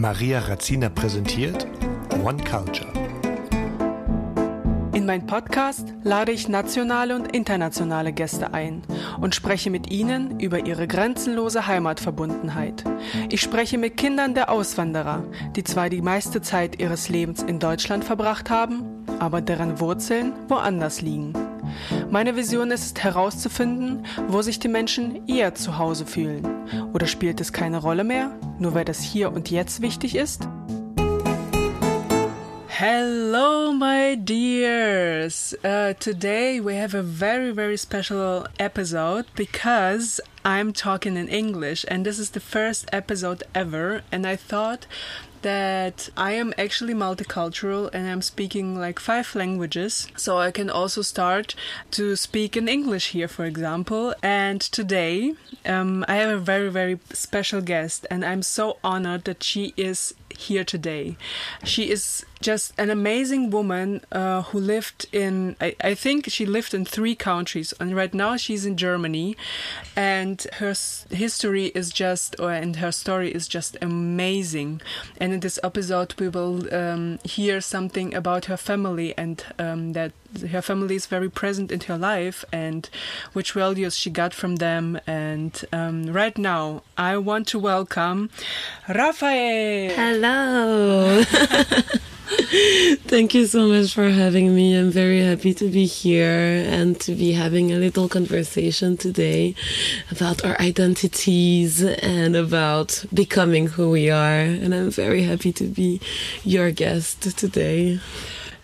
Maria Razzina präsentiert One Culture. In meinem Podcast lade ich nationale und internationale Gäste ein und spreche mit ihnen über ihre grenzenlose Heimatverbundenheit. Ich spreche mit Kindern der Auswanderer, die zwar die meiste Zeit ihres Lebens in Deutschland verbracht haben, aber deren Wurzeln woanders liegen. Meine Vision ist es herauszufinden, wo sich die Menschen eher zu Hause fühlen. Oder spielt es keine Rolle mehr, nur weil das hier und jetzt wichtig ist? Hello, my dears. Uh, today we have a very, very special episode because I'm talking in English, and this is the first episode ever. And I thought that I am actually multicultural and I'm speaking like five languages. So I can also start to speak in English here, for example. And today um, I have a very, very special guest, and I'm so honored that she is here today. She is just an amazing woman uh, who lived in, I, I, think she lived in three countries, and right now she's in Germany. And her history is just, or, and her story is just amazing. And in this episode, we will um, hear something about her family and um, that her family is very present in her life and which values she got from them. And um, right now, I want to welcome Rafael. Hello. Thank you so much for having me. I'm very happy to be here and to be having a little conversation today about our identities and about becoming who we are. And I'm very happy to be your guest today.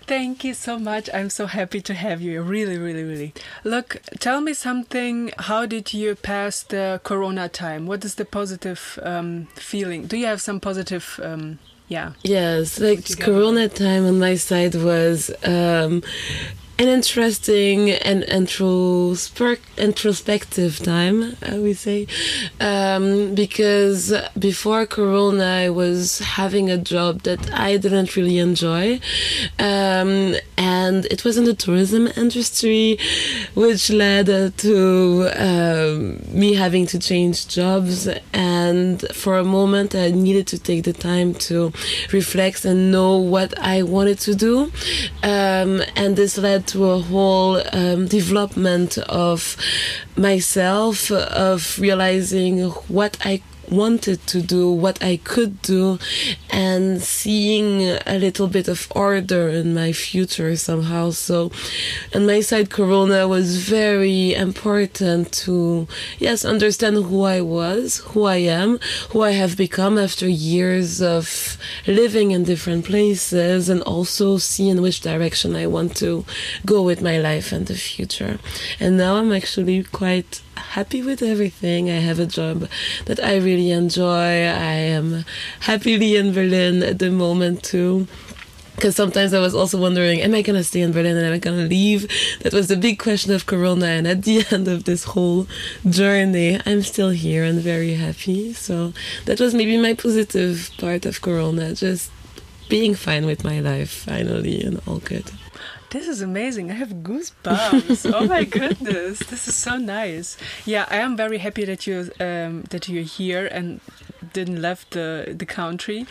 Thank you so much. I'm so happy to have you. Really, really, really. Look, tell me something. How did you pass the Corona time? What is the positive um, feeling? Do you have some positive? Um, yeah. Yes, like Corona time on my side was um, an interesting and introspective time, I would say, um, because before Corona, I was having a job that I didn't really enjoy, um, and it was in the tourism industry, which led to um, me having to change jobs. And for a moment, I needed to take the time to reflect and know what I wanted to do, um, and this led to a whole um, development of myself, of realizing what I wanted to do, what I could do, and seeing a little bit of order in my future somehow. So, on my side, Corona was very important to, yes, understand who I was, who I am, who I have become after years of living in different places, and also see in which direction I want to go with my life and the future. And now I'm actually quite happy with everything. I have a job that I really enjoy. I am happily in Berlin at the moment too. Because sometimes I was also wondering, am I going to stay in Berlin and am I going to leave? That was the big question of Corona. And at the end of this whole journey, I'm still here and very happy. So that was maybe my positive part of Corona, just being fine with my life finally and all good. This is amazing. I have goosebumps. oh my goodness, this is so nice. Yeah, I am very happy that you um, that you're here and didn't left the the country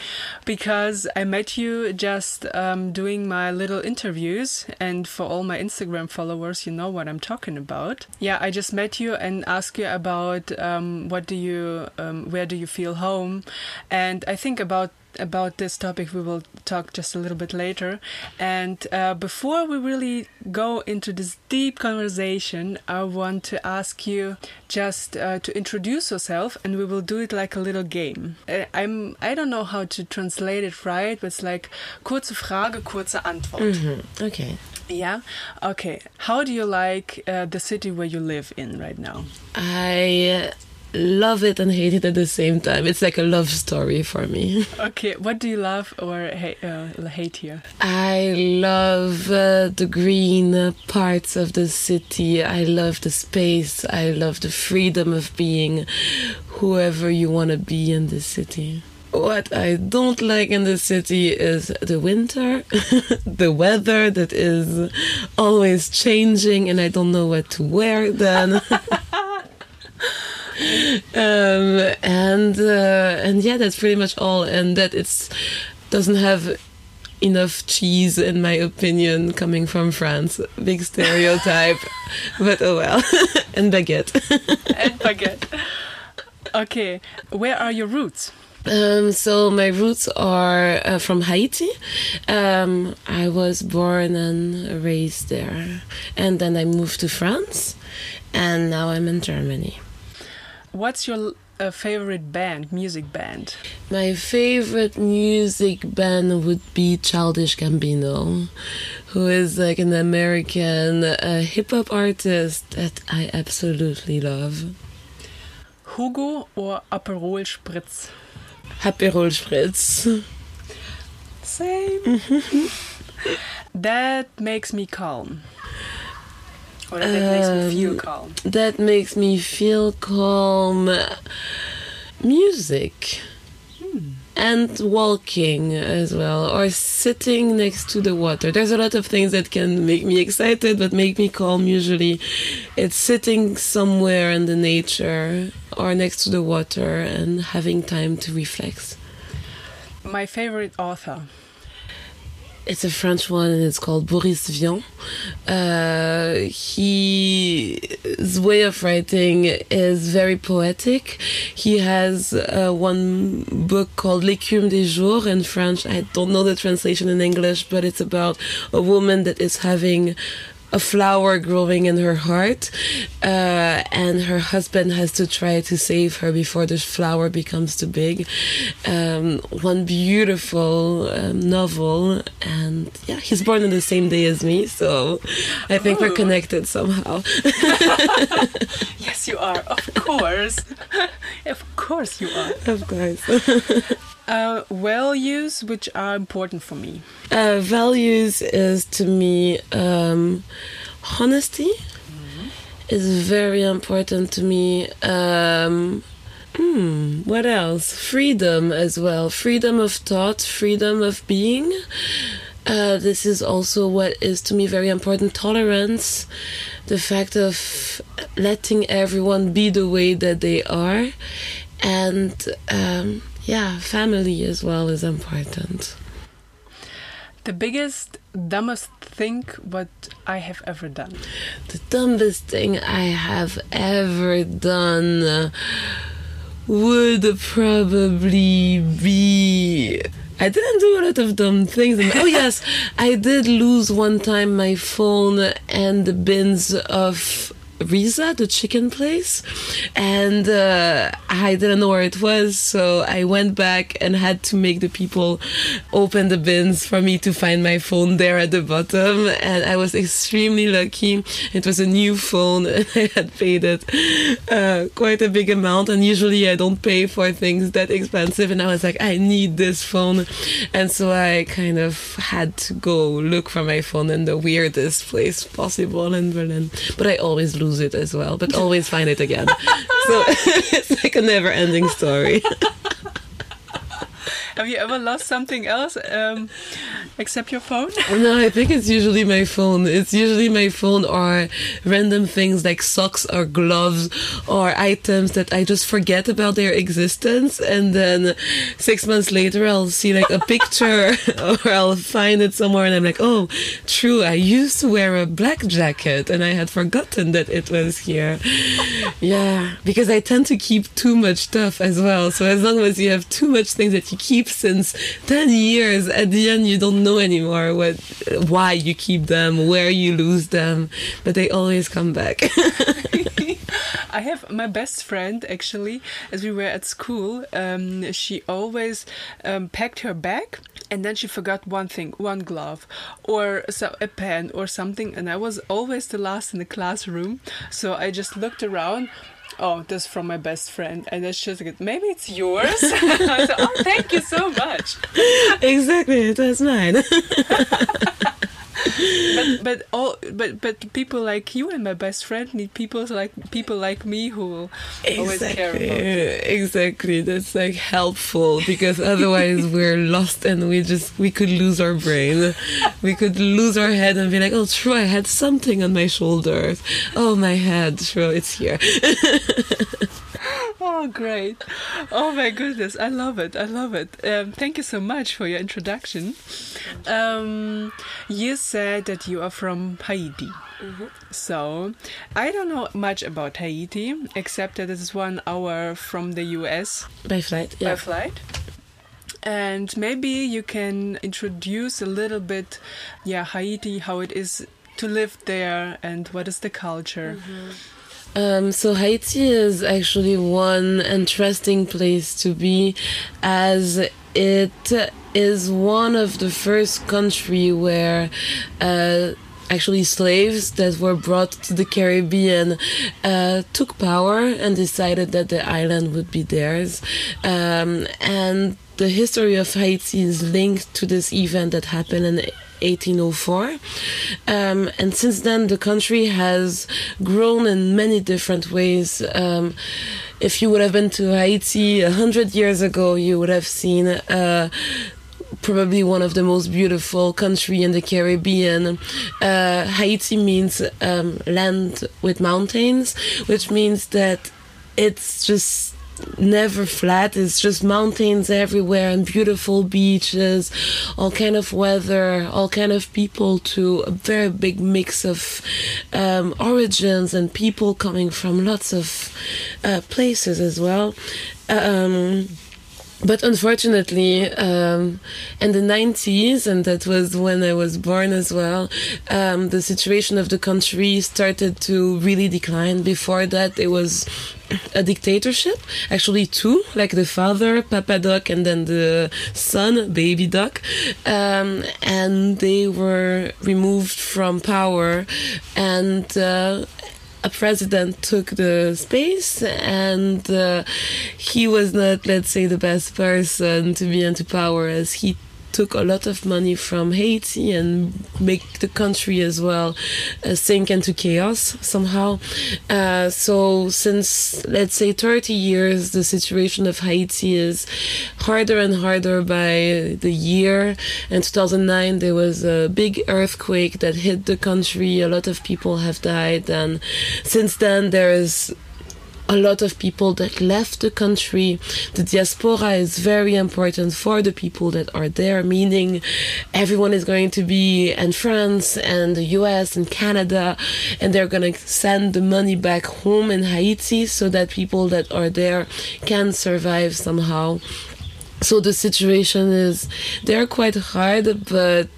because I met you just um, doing my little interviews and for all my Instagram followers you know what I'm talking about yeah I just met you and asked you about um, what do you um, where do you feel home and I think about about this topic we will talk just a little bit later. And uh, before we really go into this deep conversation i want to ask you just uh, to introduce yourself and we will do it like a little game. Uh, i'm i don't know how to translate it right but it's like kurze frage kurze antwort. Mm -hmm. okay. Yeah? Okay. How do you like uh, the city where you live in right now? I love it and hate it at the same time. It's like a love story for me. Okay, what do you love or hate, uh, hate here? I love uh, the green parts of the city. I love the space. I love the freedom of being whoever you want to be in the city. What I don't like in the city is the winter, the weather that is always changing, and I don't know what to wear then. um, and uh, and yeah, that's pretty much all. And that it's doesn't have enough cheese, in my opinion, coming from France. Big stereotype, but oh well. and baguette. and baguette. Okay, where are your roots? Um, so my roots are uh, from Haiti. Um, I was born and raised there, and then I moved to France, and now I'm in Germany. What's your uh, favorite band, music band? My favorite music band would be Childish Gambino, who is like an American uh, hip hop artist that I absolutely love. Hugo or Aperol Spritz? Aperol Spritz. Same. that makes me calm. Or that um, makes me feel calm. That makes me feel calm. Music. Hmm. And walking as well, or sitting next to the water. There's a lot of things that can make me excited, but make me calm usually. It's sitting somewhere in the nature or next to the water and having time to reflect. My favorite author. It's a French one and it's called Boris Vian. Uh, his way of writing is very poetic. He has uh, one book called L'écume des jours in French. I don't know the translation in English, but it's about a woman that is having a flower growing in her heart, uh, and her husband has to try to save her before the flower becomes too big. Um, one beautiful um, novel, and yeah, he's born on the same day as me, so I think we're connected somehow. yes, you are. Of course, of course you are. Of course. Uh, values which are important for me. Uh, values is to me um, honesty is very important to me. Um, hmm, what else? Freedom as well. Freedom of thought, freedom of being. Uh, this is also what is to me very important tolerance the fact of letting everyone be the way that they are and um, yeah, family as well is important. The biggest, dumbest thing what I have ever done. The dumbest thing I have ever done would probably be. I didn't do a lot of dumb things. oh yes, I did lose one time my phone and the bins of Risa, the chicken place, and uh, I didn't know where it was, so I went back and had to make the people open the bins for me to find my phone there at the bottom. And I was extremely lucky. It was a new phone, and I had paid it uh, quite a big amount. And usually I don't pay for things that expensive, and I was like, I need this phone, and so I kind of had to go look for my phone in the weirdest place possible in Berlin. But I always lose it as well, but always find it again. so it's like a never ending story. Have you ever lost something else um, except your phone? no, I think it's usually my phone. It's usually my phone or random things like socks or gloves or items that I just forget about their existence. And then six months later, I'll see like a picture or I'll find it somewhere and I'm like, oh, true. I used to wear a black jacket and I had forgotten that it was here. yeah, because I tend to keep too much stuff as well. So as long as you have too much things that you keep since 10 years at the end you don't know anymore what why you keep them where you lose them but they always come back I have my best friend actually, as we were at school. Um, she always um, packed her bag and then she forgot one thing, one glove, or so, a pen or something, and I was always the last in the classroom. So I just looked around oh, this is from my best friend. And then she's like, maybe it's yours. Oh, thank you so much. Exactly, that's mine. but but all but but people like you and my best friend need people like people like me who will exactly, always care about you. Exactly, that's like helpful because otherwise we're lost and we just we could lose our brain, we could lose our head and be like, oh, true, I had something on my shoulders. Oh, my head, true, it's here. oh great. Oh, my goodness. I love it. I love it. Um, thank you so much for your introduction. Um, you said that you are from Haiti. So, I don't know much about Haiti, except that it is one hour from the US By flight, yeah. by flight. And maybe you can introduce a little bit, yeah, Haiti, how it is to live there, and what is the culture. Um, so Haiti is actually one interesting place to be, as it is one of the first country where. Uh, Actually, slaves that were brought to the Caribbean uh, took power and decided that the island would be theirs. Um, and the history of Haiti is linked to this event that happened in 1804. Um, and since then, the country has grown in many different ways. Um, if you would have been to Haiti a hundred years ago, you would have seen uh, probably one of the most beautiful country in the Caribbean. Uh, Haiti means um, land with mountains, which means that it's just never flat. It's just mountains everywhere and beautiful beaches all kind of weather all kind of people to a very big mix of um, origins and people coming from lots of uh, places as well. Um, but unfortunately, um, in the 90s, and that was when I was born as well, um, the situation of the country started to really decline. Before that, it was a dictatorship, actually two, like the father, Papa Doc, and then the son, Baby Doc. Um, and they were removed from power and uh, a president took the space and uh, he was not let's say the best person to be into power as he took a lot of money from Haiti and make the country as well uh, sink into chaos somehow. Uh, so since let's say 30 years, the situation of Haiti is harder and harder by the year. In 2009, there was a big earthquake that hit the country. A lot of people have died, and since then there is a lot of people that left the country. The diaspora is very important for the people that are there, meaning everyone is going to be in France and the US and Canada, and they're going to send the money back home in Haiti so that people that are there can survive somehow. So the situation is they're quite hard, but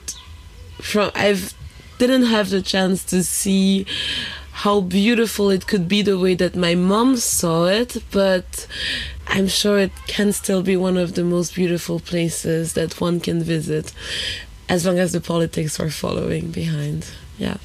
from I've didn't have the chance to see how beautiful it could be the way that my mom saw it, but I'm sure it can still be one of the most beautiful places that one can visit as long as the politics are following behind. Yeah.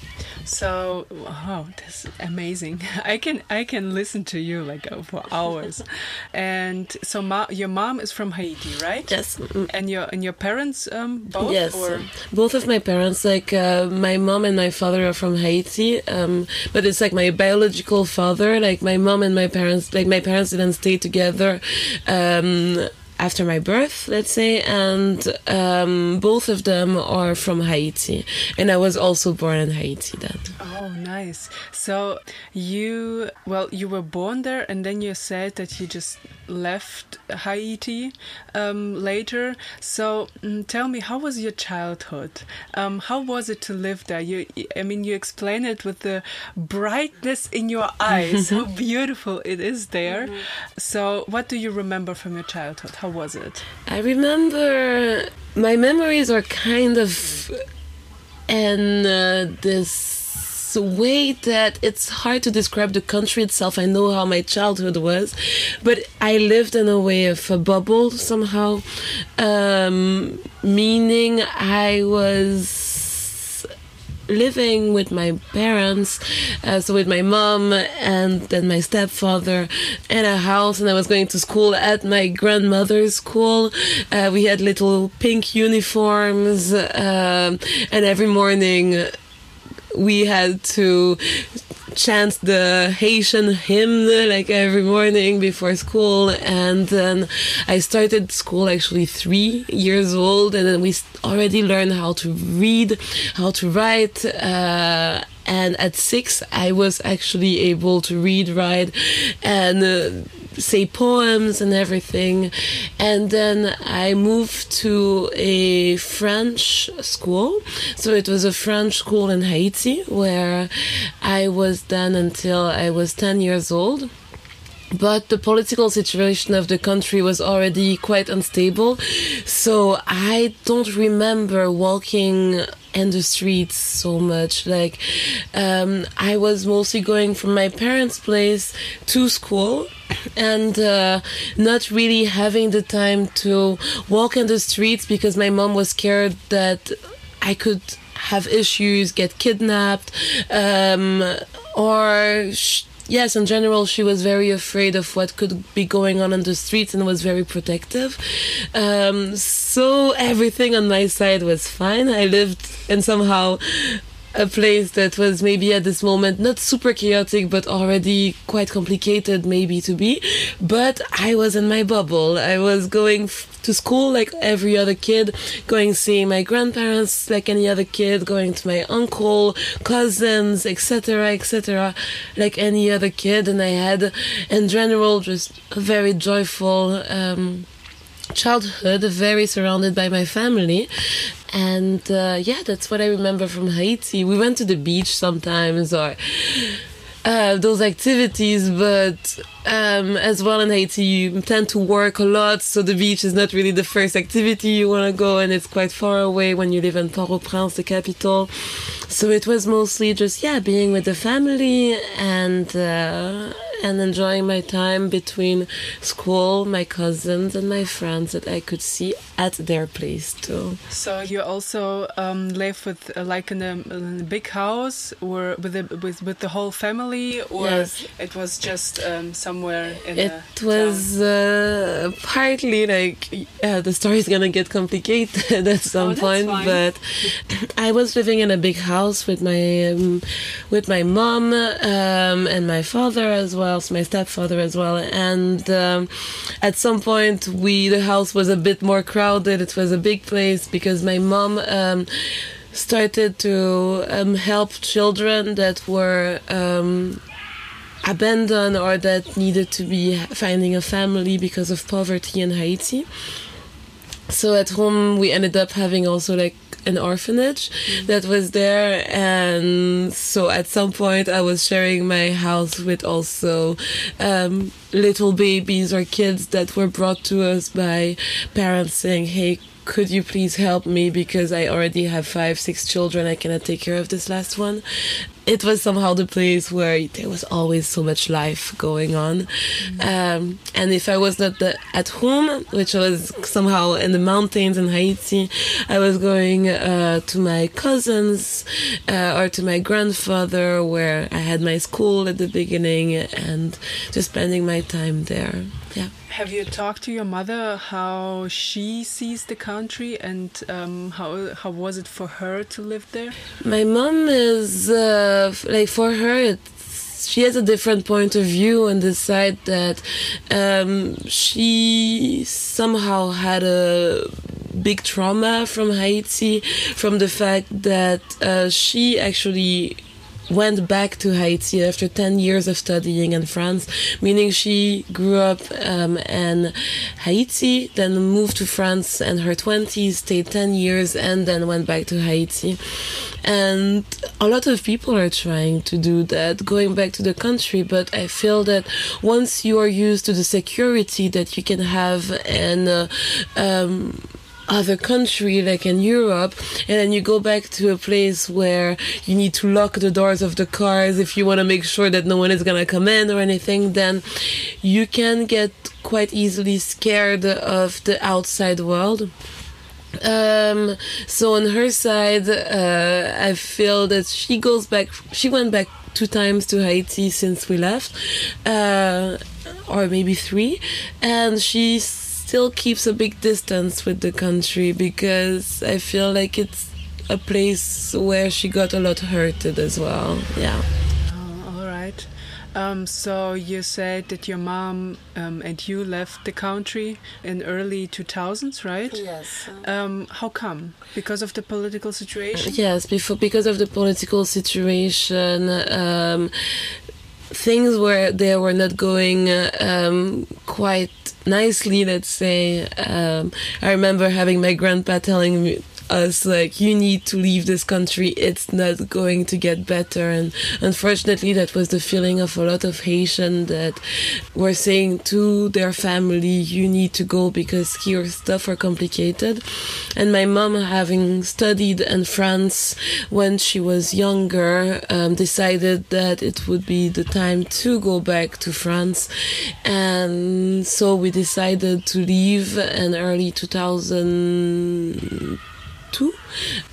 So, wow, that's amazing. I can I can listen to you like uh, for hours. and so, ma- your mom is from Haiti, right? Yes. And your and your parents um, both? Yes, Or both of my parents, like uh, my mom and my father, are from Haiti. Um, but it's like my biological father. Like my mom and my parents, like my parents didn't stay together. Um, after my birth, let's say, and um, both of them are from Haiti, and I was also born in Haiti then. oh, nice. So you well, you were born there, and then you said that you just left Haiti um, later. So mm, tell me, how was your childhood? Um, how was it to live there? You, I mean, you explain it with the brightness in your eyes, how beautiful it is there. So, what do you remember from your childhood? How was it? I remember my memories are kind of in uh, this way that it's hard to describe the country itself. I know how my childhood was, but I lived in a way of a bubble somehow, um, meaning I was living with my parents, uh, so with my mom and then my stepfather in a house, and I was going to school at my grandmother's school. Uh, we had little pink uniforms, um and every morning we had to chant the Haitian hymn like every morning before school and then I started school actually three years old and then we already learned how to read how to write uh, and at six I was actually able to read write and uh, say poems and everything. And then I moved to a French school. So it was a French school in Haiti where I was then until I was 10 years old but the political situation of the country was already quite unstable. So I don't remember walking in the streets so much. Like, um, I was mostly going from my parents' place to school and uh, not really having the time to walk in the streets because my mom was scared that I could have issues, get kidnapped, um, or. Sh- yes, in general, she was very afraid of what could be going on in the streets and was very protective. Um, so everything on my side was fine. I lived in somehow a place that was maybe at this moment not super chaotic but already quite complicated maybe to be but i was in my bubble i was going to school like every other kid, going seeing my grandparents like any other kid, going to my uncle, cousins, etc., etc., like any other kid. And I had, in general, just a very joyful. Um, childhood very surrounded by my family and uh, yeah that's what i remember from haiti we went to the beach sometimes or uh, those activities, but um, as well in Haiti, you tend to work a lot, so the beach is not really the first activity you want to go, and it's quite far away when you live in Port-au-Prince, the capital. So it was mostly just yeah, being with the family and uh, and enjoying my time between school, my cousins, and my friends that I could see at their place too. So you also um, live with uh, like in a, in a, big house, or with the, with with the whole family, or yes. it was just um, somewhere in it was uh, partly like uh, the story is gonna get complicated at some oh, point, fine. but I was living in a big house with my um, with my mom um, and my father as well my stepfather as well. And um, at some point, we the house was a bit more crowded. It was a big place because my mom. Um, started to um, help children that were um, abandoned or that needed to be finding a family because of poverty in Haiti. So at home, we ended up having also like an orphanage mm. that was there and so at some point i was sharing my house with also um, little babies or kids that were brought to us by parents saying hey could you please help me because I already have five, six children. I cannot take care of this last one. It was somehow the place where there was always so much life going on. Um, and if I was not the, at home, which was somehow in the mountains in Haiti, I was going uh, to my cousins uh, or to my grandfather where I had my school at the beginning and just spending my time there. Yeah. Have you talked to your mother how she sees the country and um, how how was it for her to live there? My mom is uh, like for her she has a different point of view on the side that um, she somehow had a big trauma from Haiti from the fact that uh, she actually went back to Haiti after 10 years of studying in France, meaning she grew up um, in Haiti, then moved to France in her 20s, stayed 10 years, and then went back to Haiti. And a lot of people are trying to do that, going back to the country, but I feel that once you are used to the security that you can have and uh, um, other country like in Europe and then you go back to a place where you need to lock the doors of the cars if you want to make sure that no one is to come in or anything then you can get quite easily scared of the outside world. Um, so on her side uh, I feel that she goes back she went back two times to Haiti since we left uh, or maybe three and she's still keeps a big distance with the country because I feel like it's a place where she got a lot hurted as well. Yeah. Oh, all right. Um, so you said that your mom um, and you left the country in early 2000s, right? Yes. Um, how come? Because of the political situation? Yes, before because of the political situation. Things were they were not going uh, um, quite nicely. Let's say um, I remember having my grandpa telling me us like you need to leave this country. It's not going to get better. And unfortunately that was the feeling of a lot of haitian that were saying to their family you need to go because here stuff are complicated. And my mom having studied in france when she was younger um, decided that it would be the time to go back to france. And so we decided to leave in early 2000 too.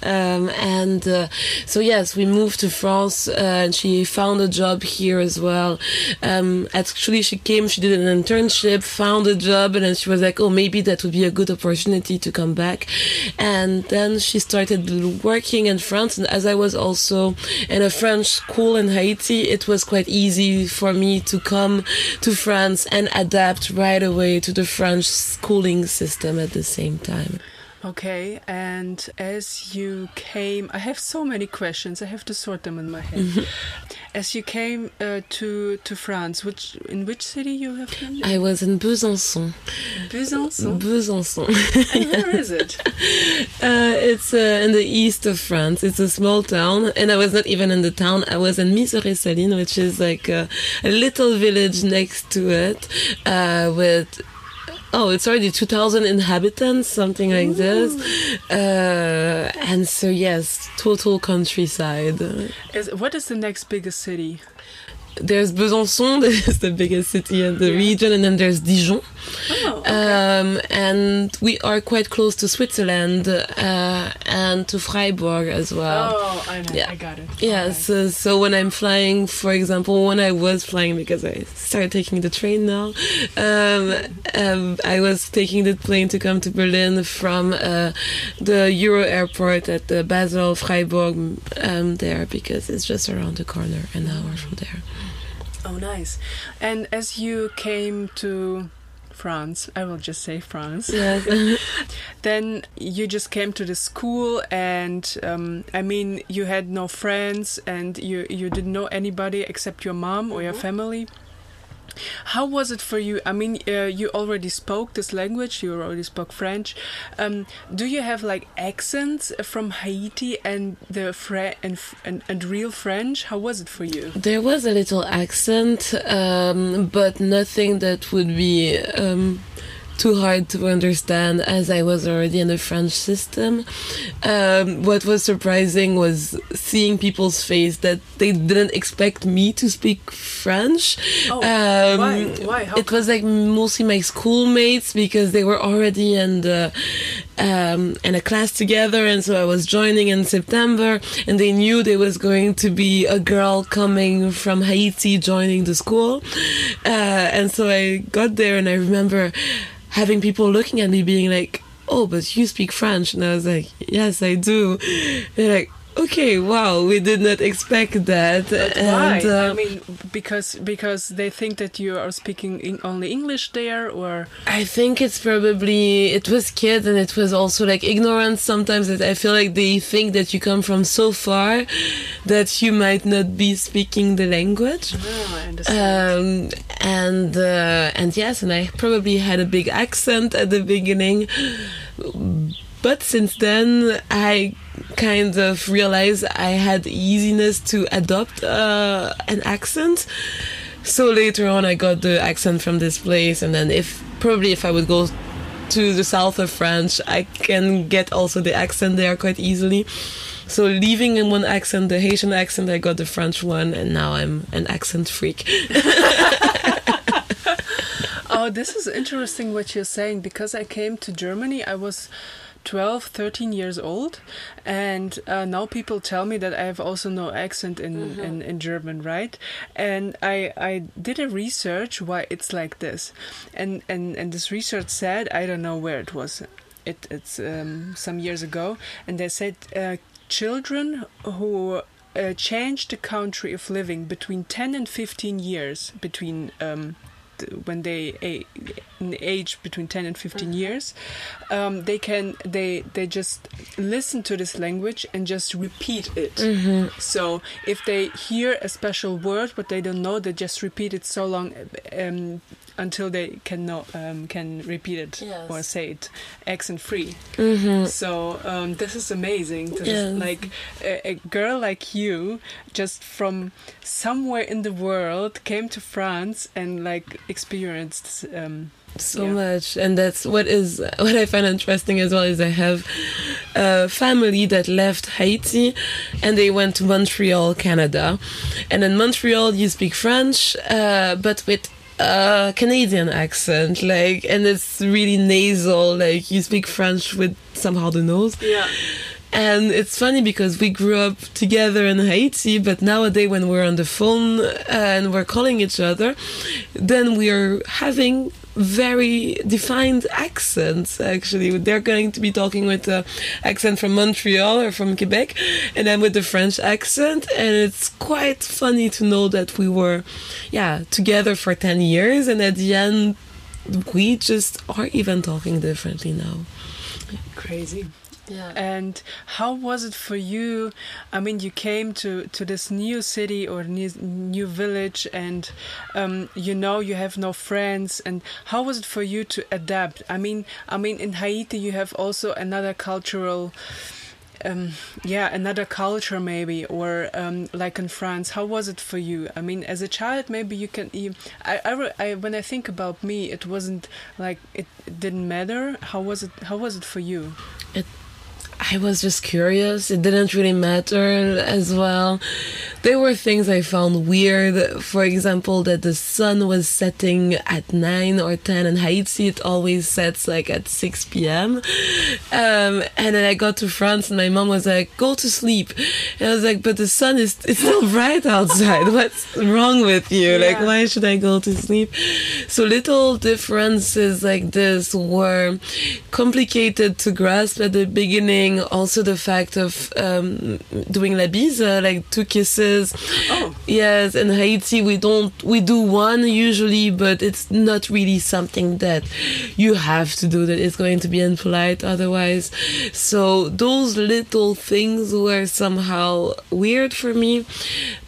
Um, and uh, so yes, we moved to France, uh, and she found a job here as well. Um, actually, she came, she did an internship, found a job, and then she was like, "Oh, maybe that would be a good opportunity to come back." And then she started working in France. And as I was also in a French school in Haiti, it was quite easy for me to come to France and adapt right away to the French schooling system at the same time. Okay, and as you came, I have so many questions. I have to sort them in my head. as you came uh, to to France, which in which city you have been? I was in Besançon. Besançon. Besançon. And where is it? Uh, it's uh, in the east of France. It's a small town, and I was not even in the town. I was in Miserey-Salines, which is like a, a little village next to it, uh, with oh, it's already 2,000 inhabitants, something like this. Uh, and so, yes, total countryside. Is, what is the next biggest city? There's Besançon, that is the biggest city in the Yeah. region, and then there's Dijon. Oh, okay. Um, and we are quite close to Switzerland uh, and to Freiburg as well. oh, I know. yeah. I got it. Yeah, so, so when I'm flying, for example, when I was flying, because I started taking the train now, um, um, I was taking the plane to come to Berlin from uh, the Euro airport at the Basel Freiburg um, there, because it's just around the corner, an hour from there. Oh, nice. And as you came to France, I will just say France. Yes. Then you just came to the school, and um, I mean, you had no friends, and you you didn't know anybody except your mom or your family. How was it for you? I mean, uh, you already spoke this language. You already spoke French. Um, do you have like accents from Haiti and the Fre- and, and and real French? How was it for you? There was a little accent, um, but nothing that would be um, too hard to understand as I was already in the French system. Um, what was surprising was seeing people's face that they didn't expect me to speak French. Oh, Um, why? Why? How it was like mostly my schoolmates because they were already in the um, in a class together, and so I was joining in September, and they knew there was going to be a girl coming from Haiti joining the school, uh, and so I got there, and I remember having people looking at me, being like, "Oh, but you speak French," and I was like, "Yes, I do." They're like. Okay, wow, we did not expect that. But and, why? uh, I mean, because because they think that you are speaking in only English there, or I think it's probably it was kids and it was also like ignorance sometimes that I feel like they think that you come from so far that you might not be speaking the language. oh, I understand. Um, and uh, and yes, and I probably had a big accent at the beginning, but since then I kind of realized I had easiness to adopt uh, an accent. So later on, I got the accent from this place, and then if probably if I would go to the south of France, I can get also the accent there quite easily. So leaving in one accent, the Haitian accent, I got the French one, and now I'm an accent freak. oh, this is interesting what you're saying because I came to Germany. I was 12, 13 years old, and uh, now people tell me that I have also no accent in, in, in German, right? And I I did a research why it's like this, and and and this research said I don't know where it was. It it's um, some years ago, and they said uh, children who uh, change the country of living between 10 and 15 years between um, when they age between 10 and 15 years um, they can they they just listen to this language and just repeat it Mm-hmm. so if they hear a special word but they don't know they just repeat it so long um, until they can know um, can repeat it Yes. or say it accent free hmm so um, this is amazing. This Yes. is like a, a girl like you, just from somewhere in the world, came to France and like experienced. Um, so Yeah. much and that's what is what i find interesting as well is i have a family that left haiti and they went to montreal canada and in montreal you speak french uh, but with a canadian accent like and it's really nasal like you speak french with somehow the nose yeah. and it's funny because we grew up together in Haiti, but nowadays when we're on the phone uh, and we're calling each other, then we're having very defined accents actually they're going to be talking with the accent from montreal or from quebec and then with the french accent and it's quite funny to know that we were yeah together for 10 years and at the end we just are even talking differently now Crazy. Yeah And how was it for you? I mean, you came to, to this new city or new, new village, and um, you know you have no friends. And how was it for you to adapt? I mean, I mean, in Haiti you have also another cultural. Um, yeah, another culture maybe, or um, like in France. How was it for you? I mean, as a child, maybe you can. You, I, I, I, when I think about me, it wasn't like it, it didn't matter. How was it? How was it for you? I was just curious. It didn't really matter as well. There were things I found weird. For example, that the sun was setting at 9 or 10 in Haiti. It always sets like at 6 p.m. Um, and then I got to France and my mom was like, go to sleep. And I was like, but the sun is it's still bright outside. What's wrong with you? Like, why should I go to sleep? So little differences like this were complicated to grasp at the beginning. Also, the fact of um, doing la bise, uh, like two kisses. Oh. Yes, in Haiti we don't we do one usually, but it's not really something that you have to do. That is going to be impolite otherwise. So those little things were somehow weird for me,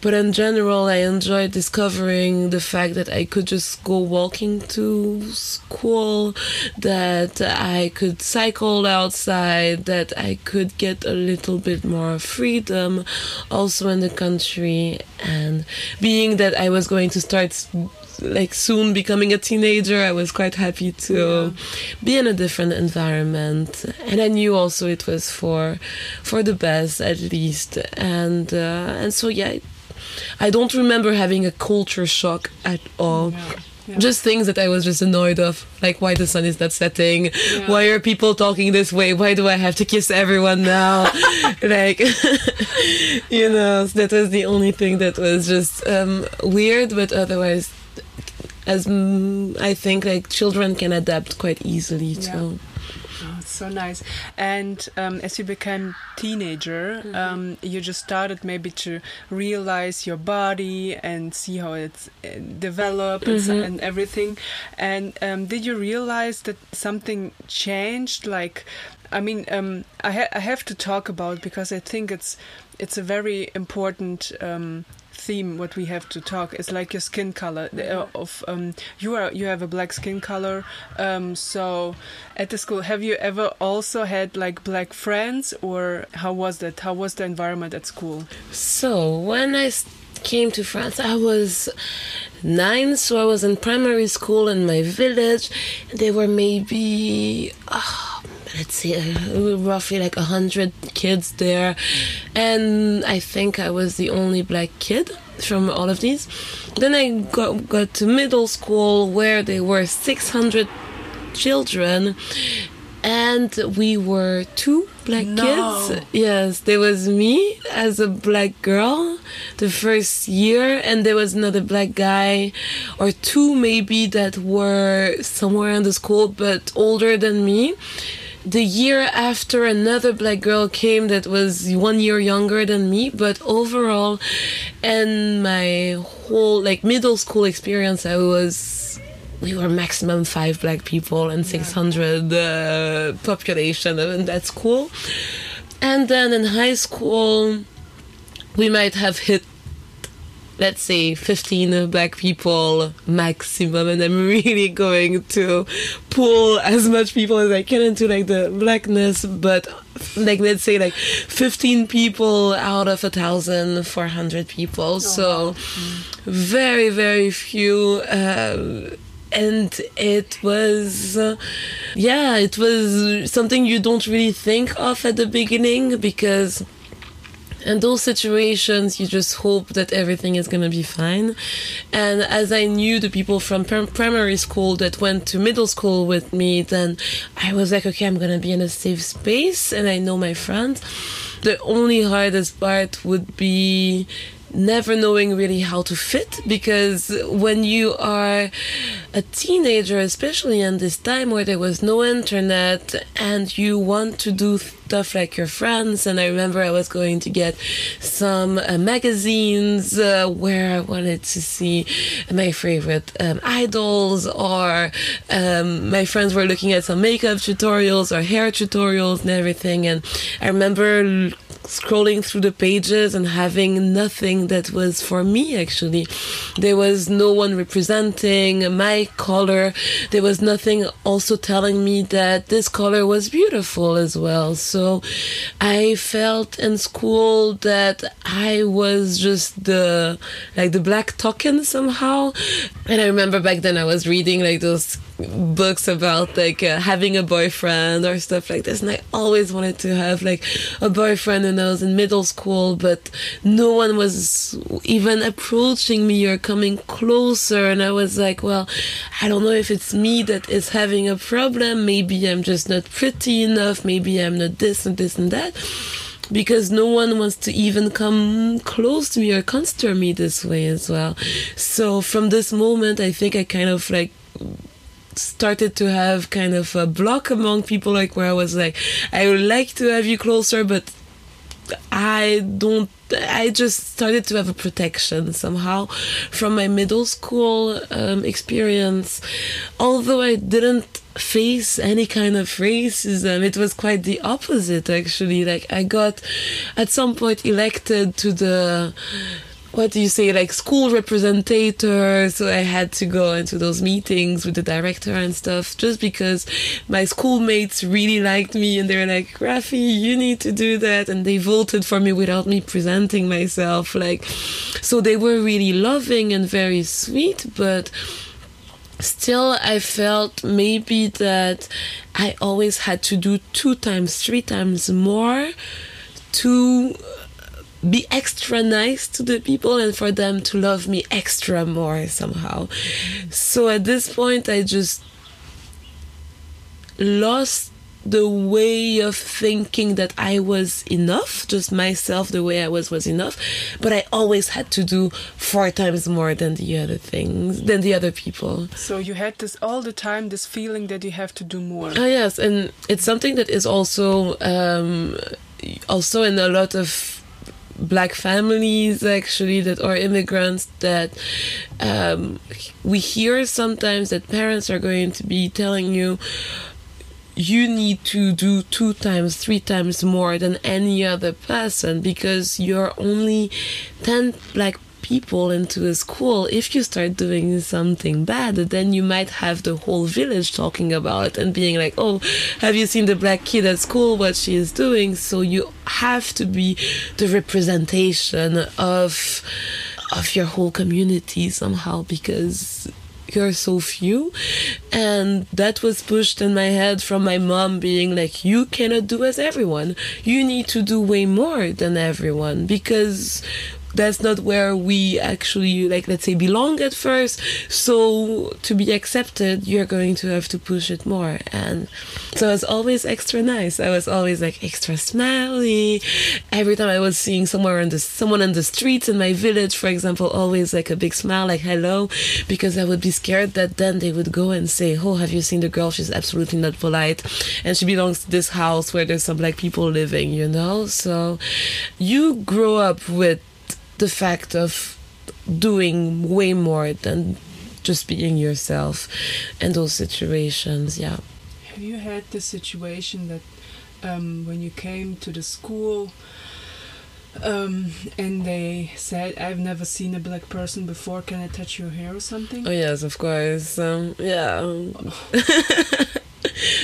but in general, I enjoyed discovering the fact that I could just go walking to school, that I could cycle outside, that I could get a little bit more freedom also in the country, and being that I was going to start like soon becoming a teenager i was quite happy to be in a different environment. And i knew also it was for for the best at least. And uh, and so yeah i don't remember having a culture shock at all. Yeah. Yeah. just things that I was just annoyed of, like why the sun is not setting, Yeah. why are people talking this way, why do I have to kiss everyone now, like, you know, so that was the only thing that was just um, weird, but otherwise, as mm, I think like children can adapt quite easily Yeah. to. So nice. And um, as you became teenager, um, you just started maybe to realize your body and see how it's uh, developed Mhm. and everything. And um, did you realize that something changed? Like, I mean, um, I, ha- I have to talk about because I think it's it's a very important. Um, theme what we have to talk is like your skin color uh, of um you are you have a black skin color um so at the school have you ever also had like black friends or how was that how was the environment at school So when I came to France, I was nine, so I was in primary school in my village. There were maybe. ah, let's see, uh, roughly like a hundred kids there. And i think i was the only black kid from all of these. Then i got, got to middle school where there were 600 children. And we were two black No. kids. Yes there was me as a black girl the first year and there was another black guy or two maybe that were somewhere in the school but older than me the year after another black girl came that was one year younger than me but overall in my whole like middle school experience i was we were maximum five black people and 600 uh, population, and that's cool. And then in high school, we might have hit let's say 15 black people maximum and i'm really going to pull as much people as i can into like the blackness but like let's say like 15 people out of a thousand four hundred people oh, so wow. very very few uh, and it was uh, yeah it was something you don't really think of at the beginning because in those situations you just hope that everything is going to be fine. And as i knew the people from primary school that went to middle school with me then i was like okay i'm going to be in a safe space and i know my friends. The only hardest part would be never knowing really how to fit because when you are a teenager, especially in this time where there was no internet and you want to do stuff like your friends, and I remember I was going to get some uh, magazines uh, where I wanted to see my favorite um, idols, or um, my friends were looking at some makeup tutorials or hair tutorials and everything, and I remember scrolling through the pages and having nothing that was for me actually. There was no one representing my color. There was nothing also telling me that this color was beautiful as well. So I felt in school that I was just the like the black token somehow. And I remember back then I was reading like those books about like uh, having a boyfriend or stuff like this and i always wanted to have like a boyfriend when i was in middle school but no one was even approaching me or coming closer and i was like well i don't know if it's me that is having a problem. Maybe i'm just not pretty enough. Maybe i'm not this and this and that. Because no one wants to even come close to me or consider me this way as well. So from this moment, I think I kind of like started to have kind of a block among people like where I was like I would like to have you closer but I don't I just started to have a protection somehow from my middle school um, experience. Although I didn't face any kind of racism it was quite the opposite actually. Like I got at some point elected to the what do you say like school representative so i had to go into those meetings with the director and stuff just because my schoolmates really liked me and they're like rafi you need to do that. And they voted for me without me presenting myself like so they were really loving and very sweet but still i felt maybe that i always had to do two times three times more to be extra nice to the people and for them to love me extra more somehow. So at this point, I just lost the way of thinking that I was enough, just myself, the way I was was enough. But I always had to do four times more than the other things, than the other people. So you had this all the time, this feeling that you have to do more. Oh yes, and it's something that is also um, also in a lot of black families actually that are immigrants that um, we hear sometimes that parents are going to be telling you you need to do two times, three times more than any other person because you're only 10 black people into a school, if you start doing something bad, then you might have the whole village talking about it and being like, oh, have you seen the black kid at school, what she is doing? So you have to be the representation of of your whole community somehow because you're so few. And that was pushed in my head from my mom being like you cannot do as everyone. You need to do way more than everyone because that's not where we actually like let's say belong at first. So to be accepted you're going to have to push it more. And so I was always extra nice. I was always like extra smiley. Every time I was seeing somewhere on the someone on the streets in my village for example always like a big smile like hello because I would be scared that then they would go and say oh have you seen the girl? She's absolutely not polite. And she belongs to this house where there's some black people living you know? So you grow up with the fact of doing way more than just being yourself in those situations. Yeah. Have you had the situation that um, when you came to the school um, and they said, I've never seen a black person before, can I touch your hair or something? Oh, yes, of course. Um, yeah.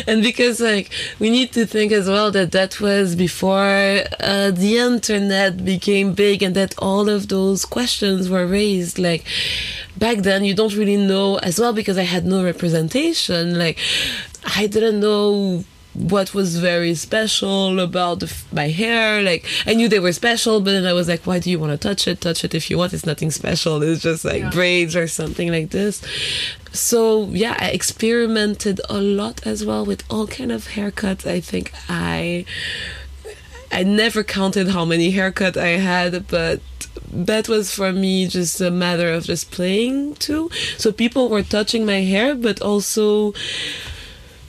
and because like we need to think as well that that was before uh, the internet became big and that all of those questions were raised. Like back then you don't really know as well because i had no representation. Like i didn't know what was very special about the, my hair. Like I knew they were special, but then I was like, why do you want to touch it? Touch it if you want. It's nothing special. It's just like yeah. braids or something like this. So yeah, I experimented a lot as well with all kind of haircuts. I think I I never counted how many haircuts I had, but that was for me just a matter of just playing too. So people were touching my hair, but also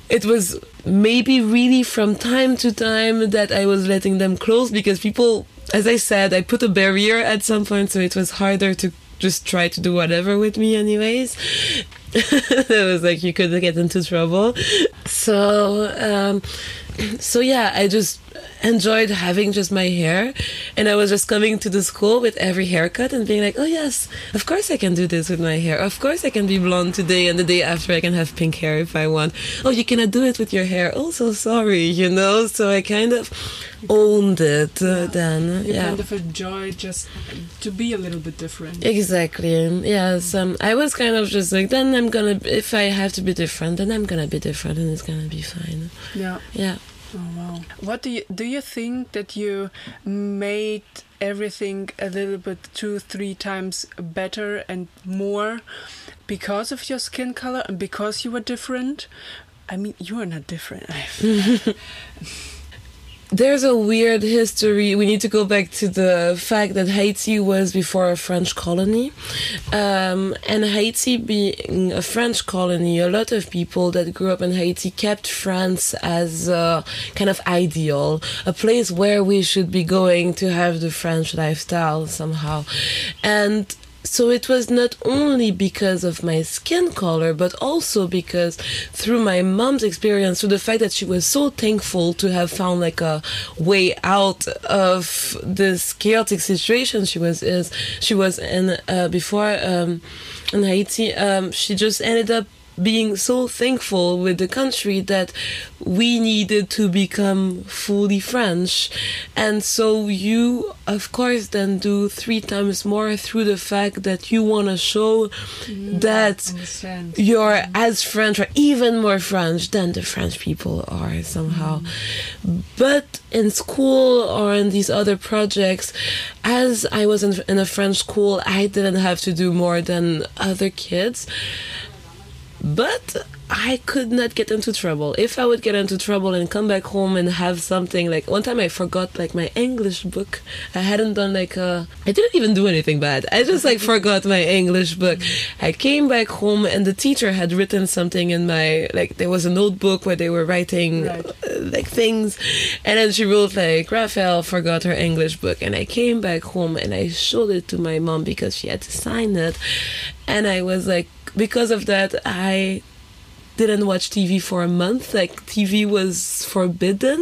it was maybe really from time to time that I was letting them close because people, as I said, I put a barrier at some point, so it was harder to just try to do whatever with me, anyways. it was like you could get into trouble. So, um, so yeah, I just enjoyed having just my hair and I was just coming to the school with every haircut and being like, oh yes, of course I can do this with my hair. Of course I can be blonde today and the day after I can have pink hair if I want. Oh, you cannot do it with your hair. Oh, so sorry, you know? So I kind of owned it uh, then. You yeah. kind of enjoyed just to be a little bit different. Exactly. Yes. Um, I was kind of just like, then I'm gonna, if I have to be different, then I'm gonna be different and it's gonna be fine. Yeah. Yeah. Oh wow! What do you do? You think that you made everything a little bit two, three times better and more because of your skin color and because you were different? I mean, you are not different. there's a weird history. We need to go back to the fact that Haiti was before a French colony. Um, and Haiti being a French colony, a lot of people that grew up in Haiti kept France as a kind of ideal, a place where we should be going to have the French lifestyle somehow. And so it was not only because of my skin color, but also because through my mom's experience, through the fact that she was so thankful to have found like a way out of this chaotic situation she was is she was in uh, before um, in Haiti. Um, she just ended up being so thankful with the country that we needed to become fully French. And so you, of course, then do three times more through the fact that you want to show mm, that you're as French or even more French than the French people are somehow. Mm. But in school or in these other projects, as I was in, in a French school, I didn't have to do more than other kids. But I could not get into trouble. If I would get into trouble and come back home and have something like one time I forgot like my English book. I hadn't done like a I didn't even do anything bad. I just like forgot my English book. I came back home and the teacher had written something in my like there was a notebook where they were writing right. uh, like things and then she wrote like Raphael forgot her English book and I came back home and I showed it to my mom because she had to sign it and I was like because of that I didn't watch TV for a month. Like TV was forbidden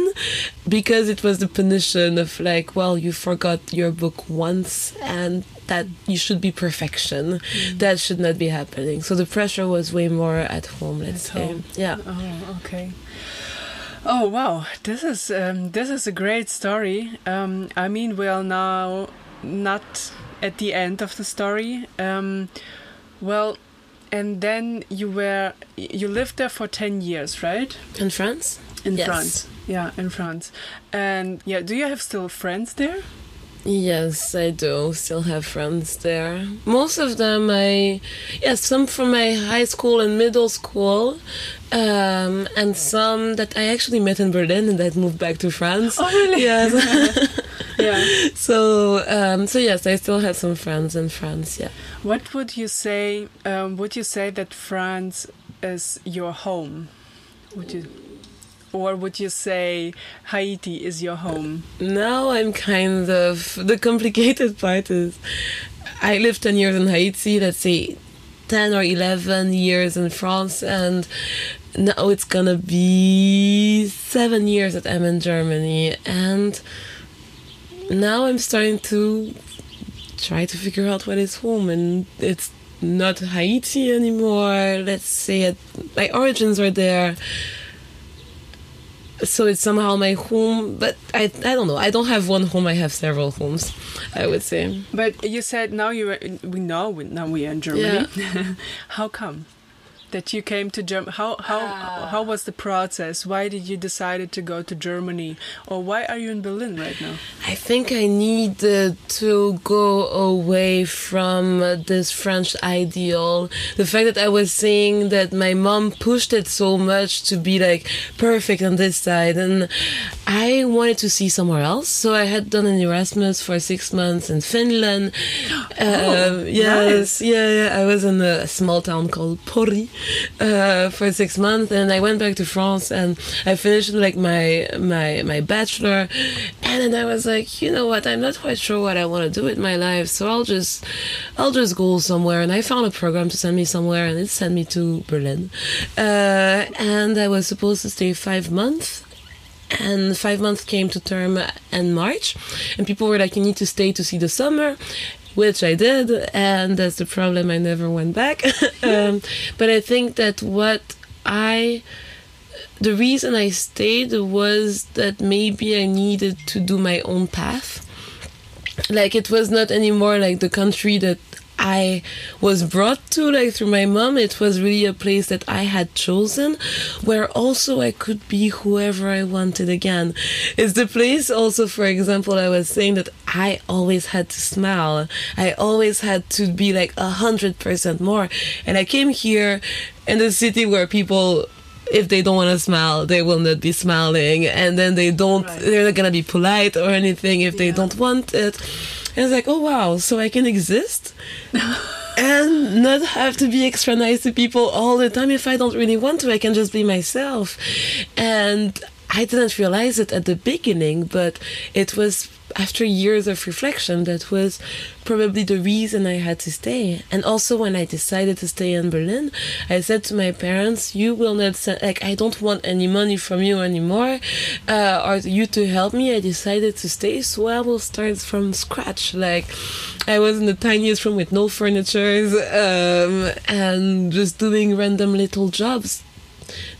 because it was the punition of like, well, you forgot your book once and that you should be perfection. Mm. That should not be happening. So the pressure was way more at home, let's at say. Home. Yeah. Oh, okay. Oh wow, this is um, this is a great story. Um, I mean, we are now not at the end of the story. Um, well, and then you were you lived there for 10 years right? In france? In yes. france. Yeah in france. And yeah do you have still friends there yes i do still have friends there most of them i yes some from my high school and middle school um, and some that i actually met in berlin and that moved back to france oh really yes yeah. So um, so yes, I still have some friends in France. Yeah. What would you say? Um, would you say that France is your home? Would you? Or would you say Haiti is your home? Now I'm kind of the complicated part is I lived ten years in Haiti. Let's say 10 or 11 years in France and now it's gonna be seven years that I'm in Germany and now I'm starting to try to figure out what is home and it's not Haiti anymore let's say it, my origins are there so it's somehow my home but I, I don't know. I don't have one home i have several homes i would say. But you said now you we know now we are in germany. Yeah. how come that you came to Germany. How how uh, how was the process? Why did you decided to go to Germany, or why are you in Berlin right now? I think I needed to go away from this French ideal. The fact that I was seeing that my mom pushed it so much to be like perfect on this side, and I wanted to see somewhere else. So I had done an Erasmus for six months in Finland. Oh, uh, yes, nice. yeah, yeah. I was in a small town called Pori uh, for six months, and I went back to France and I finished like my my my bachelor, and then I was like, you know what, I'm not quite sure what I want to do with my life, so I'll just I'll just go somewhere, and I found a program to send me somewhere, and it sent me to Berlin, uh, and I was supposed to stay five months and five months came to term in March, and people were like, "You need to stay to see the summer," which I did, and that's the problem. I never went back. um, but I think that what I the reason I stayed was that maybe I needed to do my own path. Like it was not anymore like the country that I was brought to, like through my mom, it was really a place that I had chosen, where also I could be whoever I wanted again. It's the place also, for example, I was saying that I always had to smile. I always had to be like a hundred percent more. And I came here in a city where people if they don't want to smile, they will not be smiling, and then they don't. Right. They're not gonna be polite or anything if yeah. they don't want it. And it's like, oh wow, so I can exist and not have to be extra nice to people all the time. If I don't really want to, I can just be myself. And I didn't realize it at the beginning, but it was after years of reflection that was probably the reason I had to stay. And also when I decided to stay in Berlin, I said to my parents, "You will not send, like I don't want any money from you anymore, uh, or you to help me." I decided to stay, so I will start from scratch. Like I was in the tiniest room with no furniture um, and just doing random little jobs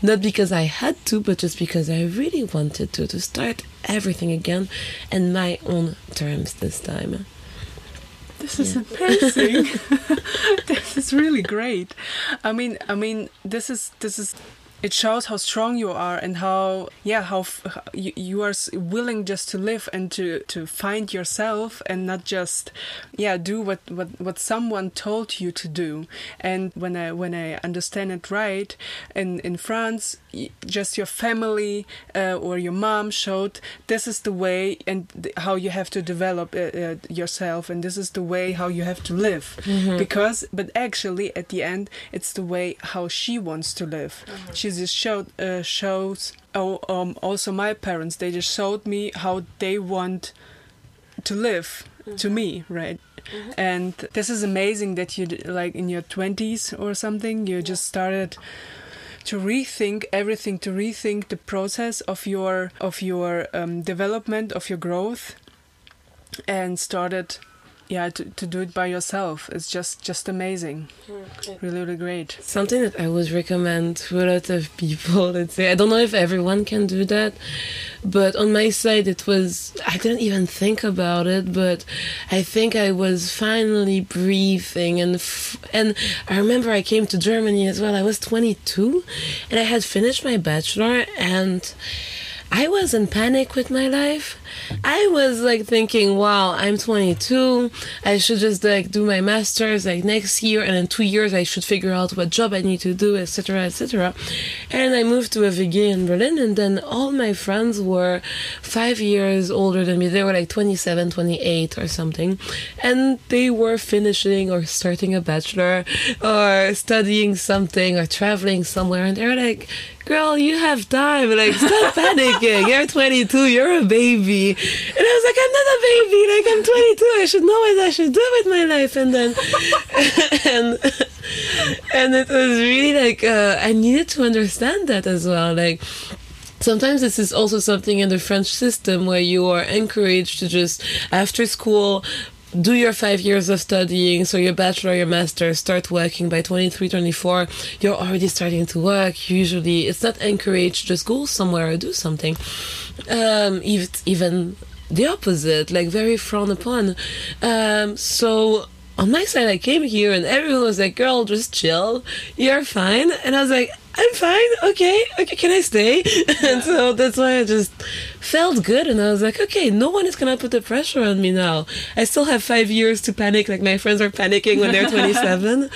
not because I had to, but just because I really wanted to, to start everything again in my own terms this time. This is yeah. amazing. this is really great. I mean, I mean, this is this is it shows how strong you are and how yeah how, how you, you are willing just to live and to to find yourself and not just yeah do what what what someone told you to do and when i when i understand it right in in france just your family uh, or your mom showed this is the way and th how you have to develop uh, uh, yourself and this is the way how you have to live mm -hmm. because but actually at the end it's the way how she wants to live mm -hmm. Just showed uh, shows oh um, also my parents they just showed me how they want to live mm -hmm. to mm-hmm. me right mm-hmm. and this is amazing that you like in your 20s or something you yeah. just started to rethink everything, to rethink the process of your of your um, development, of your growth, and started yeah to, to do it by yourself it's just just amazing okay. really really great something that i would recommend to a lot of people let's say i don't know if everyone can do that but on my side it was i didn't even think about it but i think i was finally breathing and and i remember i came to germany as well i was 22 and i had finished my bachelor and I was in panic with my life. I was like thinking, wow, I'm 22. I should just like do my master's like next year, and in two years I should figure out what job I need to do, etc., etc. And I moved to a WG in Berlin, and then all my friends were five years older than me. They were like 27, 28 or something, and they were finishing or starting a bachelor or studying something or traveling somewhere, and they were like girl, you have time. Like, stop panicking. You're 22. You're a baby. And I was like, I'm not a baby. Like, I'm 22. I should know what I should do with my life. And then, and and it was really like uh, I needed to understand that as well. Like sometimes this is also something in the French system where you are encouraged to just after school do your five years of studying so your bachelor your master start working by 23 24 you're already starting to work. Usually it's not encouraged just go somewhere or do something. Um even, even the opposite like very frowned upon. Um so on my side i came here and everyone was like girl just chill. You're fine. And i was like I'm fine. Okay, okay. Can I stay? and so that's why I just felt good, and I was like, okay, no one is gonna put the pressure on me now. I still have five years to panic, like my friends are panicking when they're 27,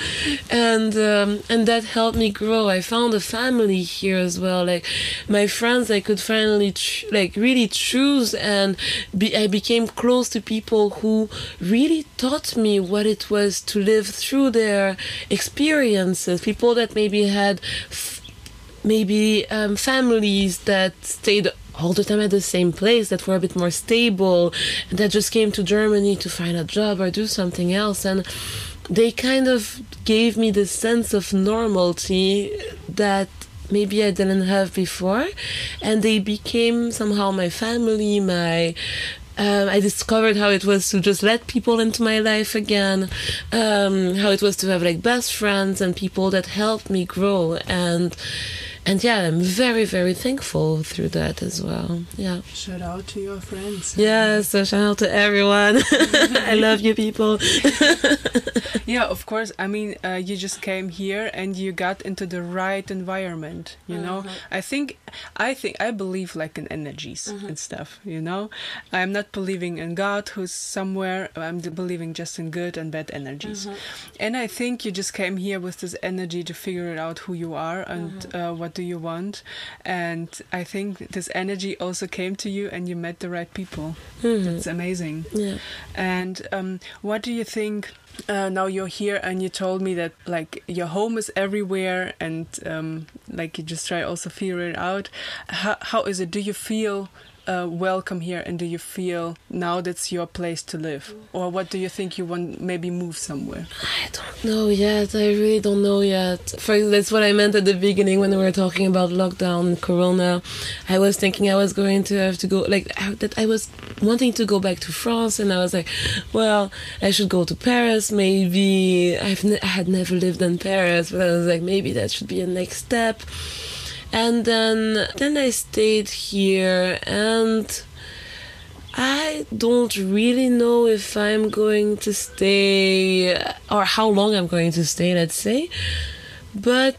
and um, and that helped me grow. I found a family here as well. Like my friends, I could finally ch- like really choose, and be, I became close to people who really taught me what it was to live through their experiences. People that maybe had maybe um, families that stayed all the time at the same place that were a bit more stable that just came to Germany to find a job or do something else. And they kind of gave me the sense of normalcy that maybe I didn't have before. And they became somehow my family my um, I discovered how it was to just let people into my life again, um, how it was to have like best friends and people that helped me grow. And and yeah, I'm very, very thankful through that as well. Yeah. Shout out to your friends. Yeah, so shout out to everyone. I love you people. yeah, of course. I mean, uh, you just came here and you got into the right environment. You know, Uh-huh. I think, I think, I believe like in energies Uh-huh. and stuff. You know, I'm not believing in God who's somewhere. I'm believing just in good and bad energies. Uh-huh. And I think you just came here with this energy to figure it out who you are and Uh-huh. uh, what do you want. And I think this energy also came to you and you met the right people. Mhm. That's amazing. Yeah. And um, what do you think? Uh, now you're here, and you told me that like your home is everywhere, and um, like you just try also figure it out. How, how is it? Do you feel uh, welcome here, and do you feel now that's your place to live, or what do you think you want? Maybe move somewhere. I don't know yet. I really don't know yet. For that's what I meant at the beginning when we were talking about lockdown Corona. I was thinking I was going to have to go like I- that. I was wanting to go back to France, and I was like, well, I should go to Paris. Maybe I've ne- I had never lived in Paris, but I was like, maybe that should be a next step. And then then I stayed here and. I don't really know if I'm going to stay or how long I'm going to stay, let's say. But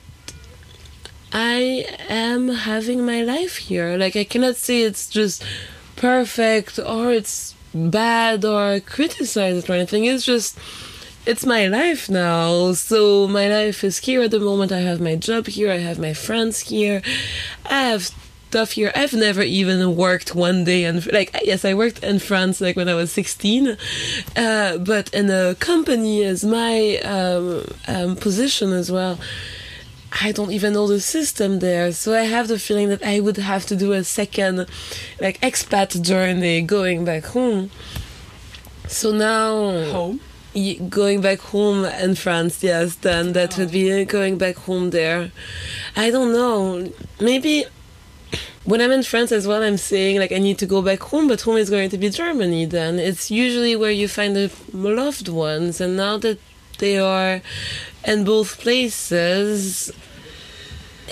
I am having my life here. Like, I cannot say it's just perfect or it's bad or criticized or anything. It's just, it's my life now. So, my life is here at the moment. I have my job here, I have my friends here, I have stuff here. I've never even worked one day and like yes, I worked in France like when I was 16, uh, but in a company as my um, um, position as well. I don't even know the system there, so I have the feeling that I would have to do a second, like expat journey going back home. So now Home. Going back home in France, yes, then that would be going back home there. I don't know. Maybe when I'm in France as well, I'm saying like I need to go back home, but home is going to be Germany then. It's usually where you find the loved ones, and now that they are in both places,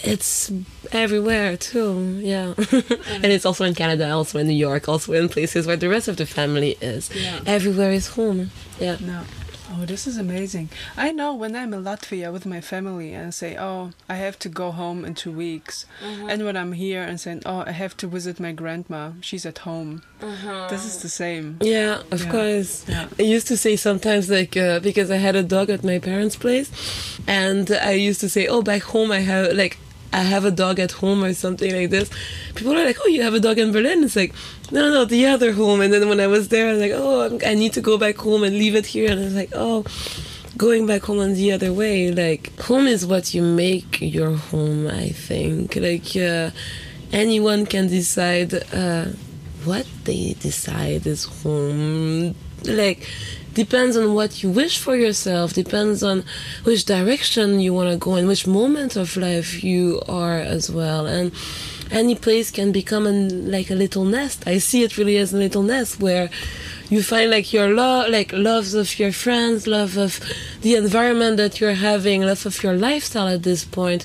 it's everywhere too. Yeah. and it's also in Canada, also in New York, also in places where the rest of the family is. Yeah. Everywhere is home. Yeah. No. Oh, this is amazing. I know when I'm in Latvia with my family and say, oh, I have to go home in two weeks. And when I'm here and saying, oh, I have to visit my grandma, she's at home. Uh-huh. This is the same. Yeah, of Yeah. course. Yeah. I used to say sometimes like uh, because I had a dog at my parents' place, and I used to say, "Oh, back home I have like I have a dog at home or something like this." People are like, "Oh, you have a dog in Berlin?" It's like, no, no, the other home. And then when I was there, I was like, "Oh, I'm- need to go back home and leave it here." And I was like, "Oh." Going back home on the other way, like home is what you make your home. I think, like uh, anyone can decide uh, what they decide is home. Like depends on what you wish for yourself depends on which direction you want to go and which moment of life you are as well. And any place can become an, like a little nest. I see it really as a little nest where you find like your love like loves of your friends love of the environment that you're having love of your lifestyle at this point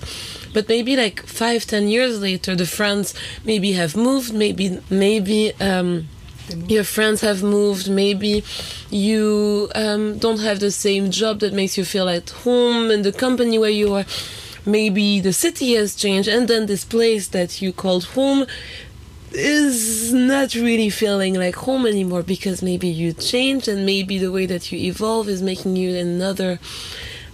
but maybe like five ten years later the friends maybe have moved maybe maybe um your friends have moved maybe you um, don't have the same job that makes you feel at home in the company where you are. Maybe the city has changed and then this place that you called home is not really feeling like home anymore because maybe you changed and maybe the way that you evolve is making you another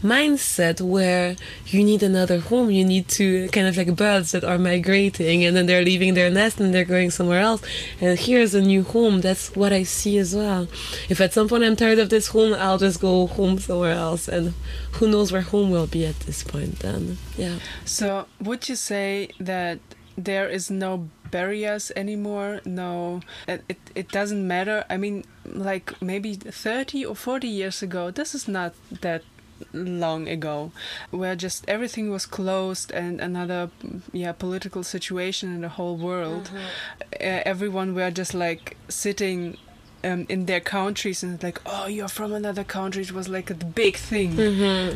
mindset where you need another home you need to kind of like birds that are migrating and then they're leaving their nest and they're going somewhere else. And here's a new home. That's what i see as well. If at some point i'm tired of this home i'll just go home somewhere else. And who knows where home will be at this point then. Yeah. So, would you say that there is no barriers anymore? No, it, it, doesn't matter. I mean, like maybe 30 or 40 years ago, this is not that long ago where just everything was closed and another yeah political situation in the whole world. Uh, everyone were just like sitting um, in their countries and like oh you're from another country. It was like a big thing.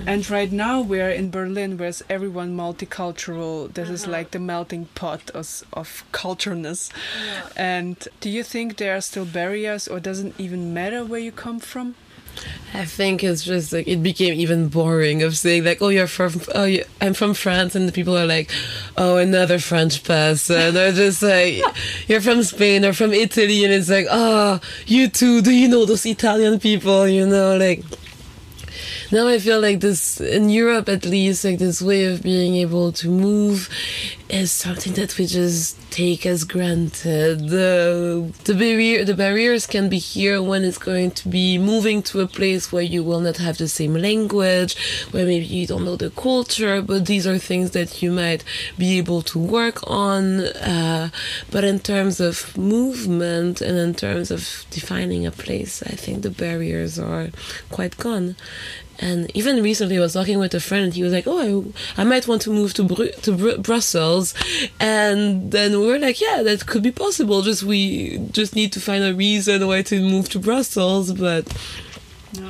And right now we're in berlin where's everyone multicultural. This is like the melting pot of, of cultureness and do you think there are still barriers or doesn't even matter where you come from I think it's just like it became even boring of saying like, "Oh, you're from oh, you, I'm from France," and the people are like, "Oh, another French person," or just like, "You're from Spain or from Italy," and it's like, "Oh, you too? Do you know those Italian people?" You know, like now I feel like this in Europe at least, like this way of being able to move is something that we just take as granted. The the barrier the barriers can be here when it's going to be moving to a place where you will not have the same language, where maybe you don't know the culture, but these are things that you might be able to work on. Uh, but in terms of movement and in terms of defining a place, I think the barriers are quite gone. And even recently, I was talking with a friend, and he was like, "Oh, I, I might want to move to Bru- to Bru- Brussels," and then we were like, "Yeah, that could be possible. Just we just need to find a reason why to move to Brussels, but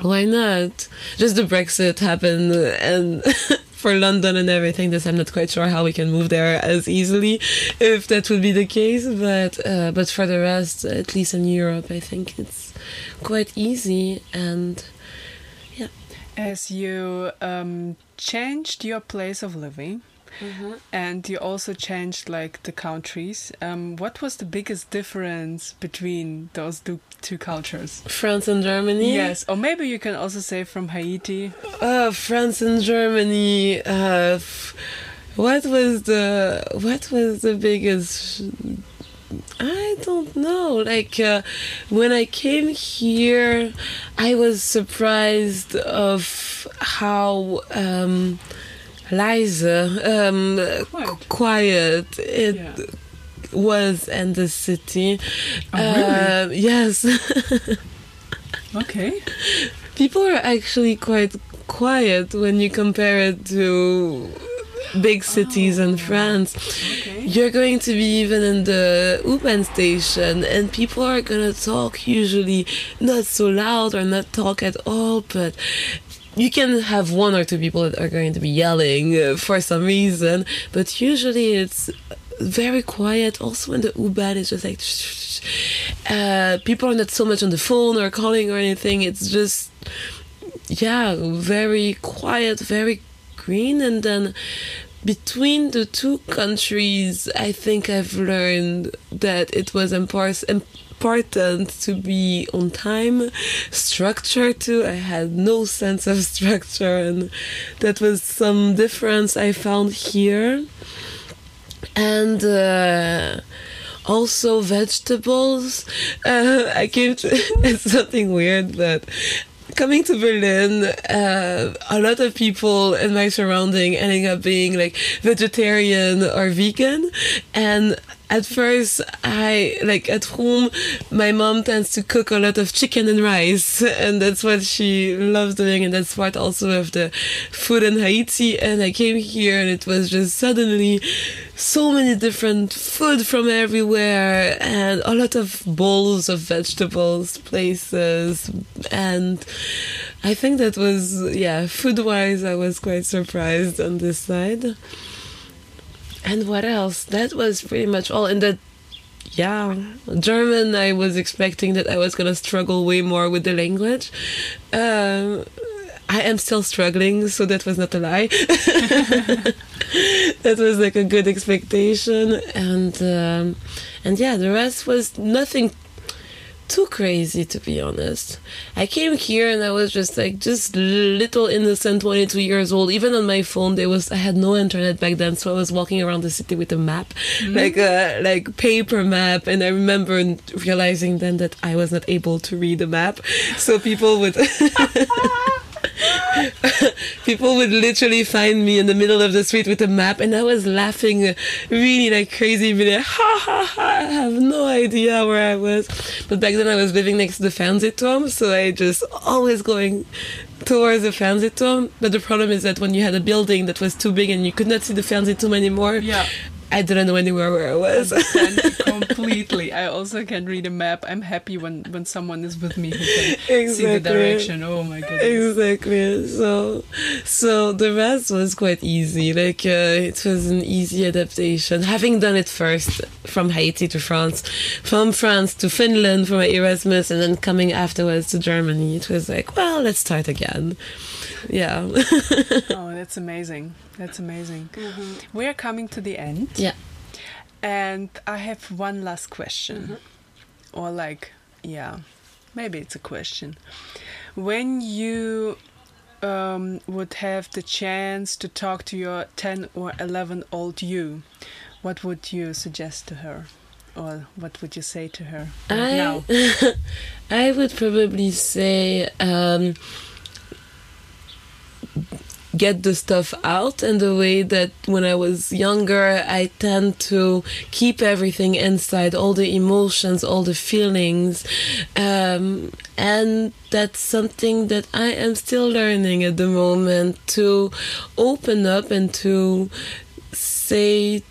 why not? Just the Brexit happened, and." For London and everything, this I'm not quite sure how we can move there as easily, if that would be the case. But uh, but for the rest, at least in Europe, I think it's quite easy and as you um, changed your place of living and you also changed like the countries um, what was the biggest difference between those two, two cultures France and Germany. yes or maybe you can also say from haiti Uh, France and Germany. Uh, f- what was the what was the biggest? I don't know. Like uh, when I came here, I was surprised of how um, Liza um, Quiet. quiet it Yeah. was in the city. Oh, really? Uh, yes. okay people are actually quite quiet when you compare it to big cities in France. okay You're going to be even in the U-Bahn station, and people are gonna talk usually not so loud or not talk at all, but you can have one or two people that are going to be yelling uh, for some reason, but usually it's very quiet. Also, in the U-Bahn, it's just like uh, people are not so much on the phone or calling or anything. It's just yeah, very quiet, very green, and then between the two countries, I think I've learned that it was impor- important to be on time, structure too. I had no sense of structure, and that was some difference I found here. And uh, also vegetables. Uh, I came to it's something weird, but coming to Berlin, uh, a lot of people in my surrounding ending up being like vegetarian or vegan, And at first, I like at home, my mom tends to cook a lot of chicken and rice, and that's what she loves doing, and that's part also of the food in Haiti. And I came here, and it was just suddenly so many different food from everywhere, and a lot of bowls of vegetables, places, and I think that was yeah, food wise, I was quite surprised on this side and what else? That was pretty much all. And that, yeah, German, I was expecting that I was gonna struggle way more with the language. Um, I am still struggling, so that was not a lie. that was like a good expectation, and um, and yeah, the rest was nothing too crazy to be honest. I came here and I was just like just little innocent 22 years old. Even on my phone there was I had no internet back then so I was walking around the city with a map mm-hmm. like a like paper map and I remember realizing then that I was not able to read the map. So people would people would literally find me in the middle of the street with a map and I was laughing really like crazy be like ha ha ha I have no idea where I was. But back then I was living next to the Fernsehturm so I just always going towards the Fernsehturm but the problem is that when you had a building that was too big and you could not see the Fernsehturm anymore yeah I didn't know anywhere where I was. completely. I also can read a map. I'm happy when when someone is with me who can exactly. see the direction. Oh my goodness. Exactly. So so the rest was quite easy. Like uh, it was an easy adaptation. Having done it first from Haiti to France, from France to Finland for my Erasmus, and then coming afterwards to Germany, it was like, well, let's start again. Yeah. oh, that's amazing. That's amazing. Mm-hmm. We are coming to the end. Yeah. And I have one last question. Mm-hmm. Or, like, yeah, maybe it's a question. When you um, would have the chance to talk to your 10 or 11 old you, what would you suggest to her? Or what would you say to her I, now? I would probably say. Um, get the stuff out and the way that when I was younger I tend to keep everything inside all the emotions all the feelings. Um, and that's something that I am still learning at the moment to open up and to say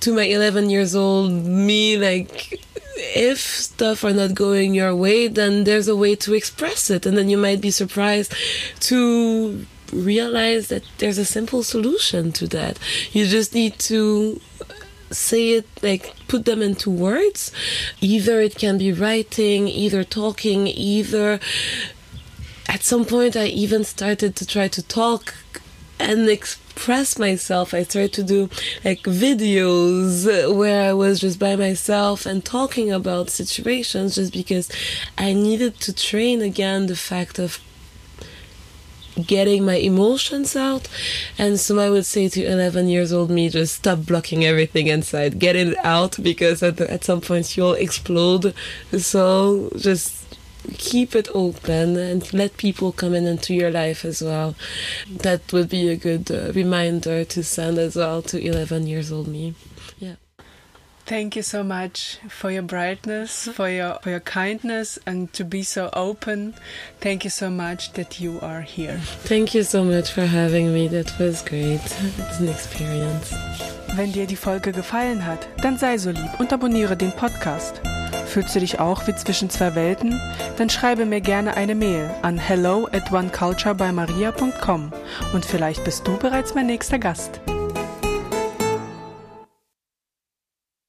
to my 11 years old me like if stuff are not going your way then there's a way to express it. And then you might be surprised to realize that there's a simple solution to that. You just need to say it like put them into words either it can be writing either talking either at some point i even started to try to talk and express myself i started to do like videos where i was just by myself and talking about situations just because i needed to train again the fact of getting my emotions out. And so I would say to 11 years old me, just stop blocking everything inside, get it out because at, at some point you'll explode. So just keep it open and let people come in into your life as well. That would be a good uh, reminder to send as well to 11 years old me. Thank you so much for your brightness, for your for your kindness, and to be so open. Thank you so much that you are here. Thank you so much for having me. That was great. It's an experience. Wenn dir die Folge gefallen hat, dann sei so lieb und abonniere den Podcast. Fühlst du dich auch wie zwischen zwei Welten? Dann schreibe mir gerne eine Mail an hello at oneculturebymaria.com und vielleicht bist du bereits mein nächster Gast.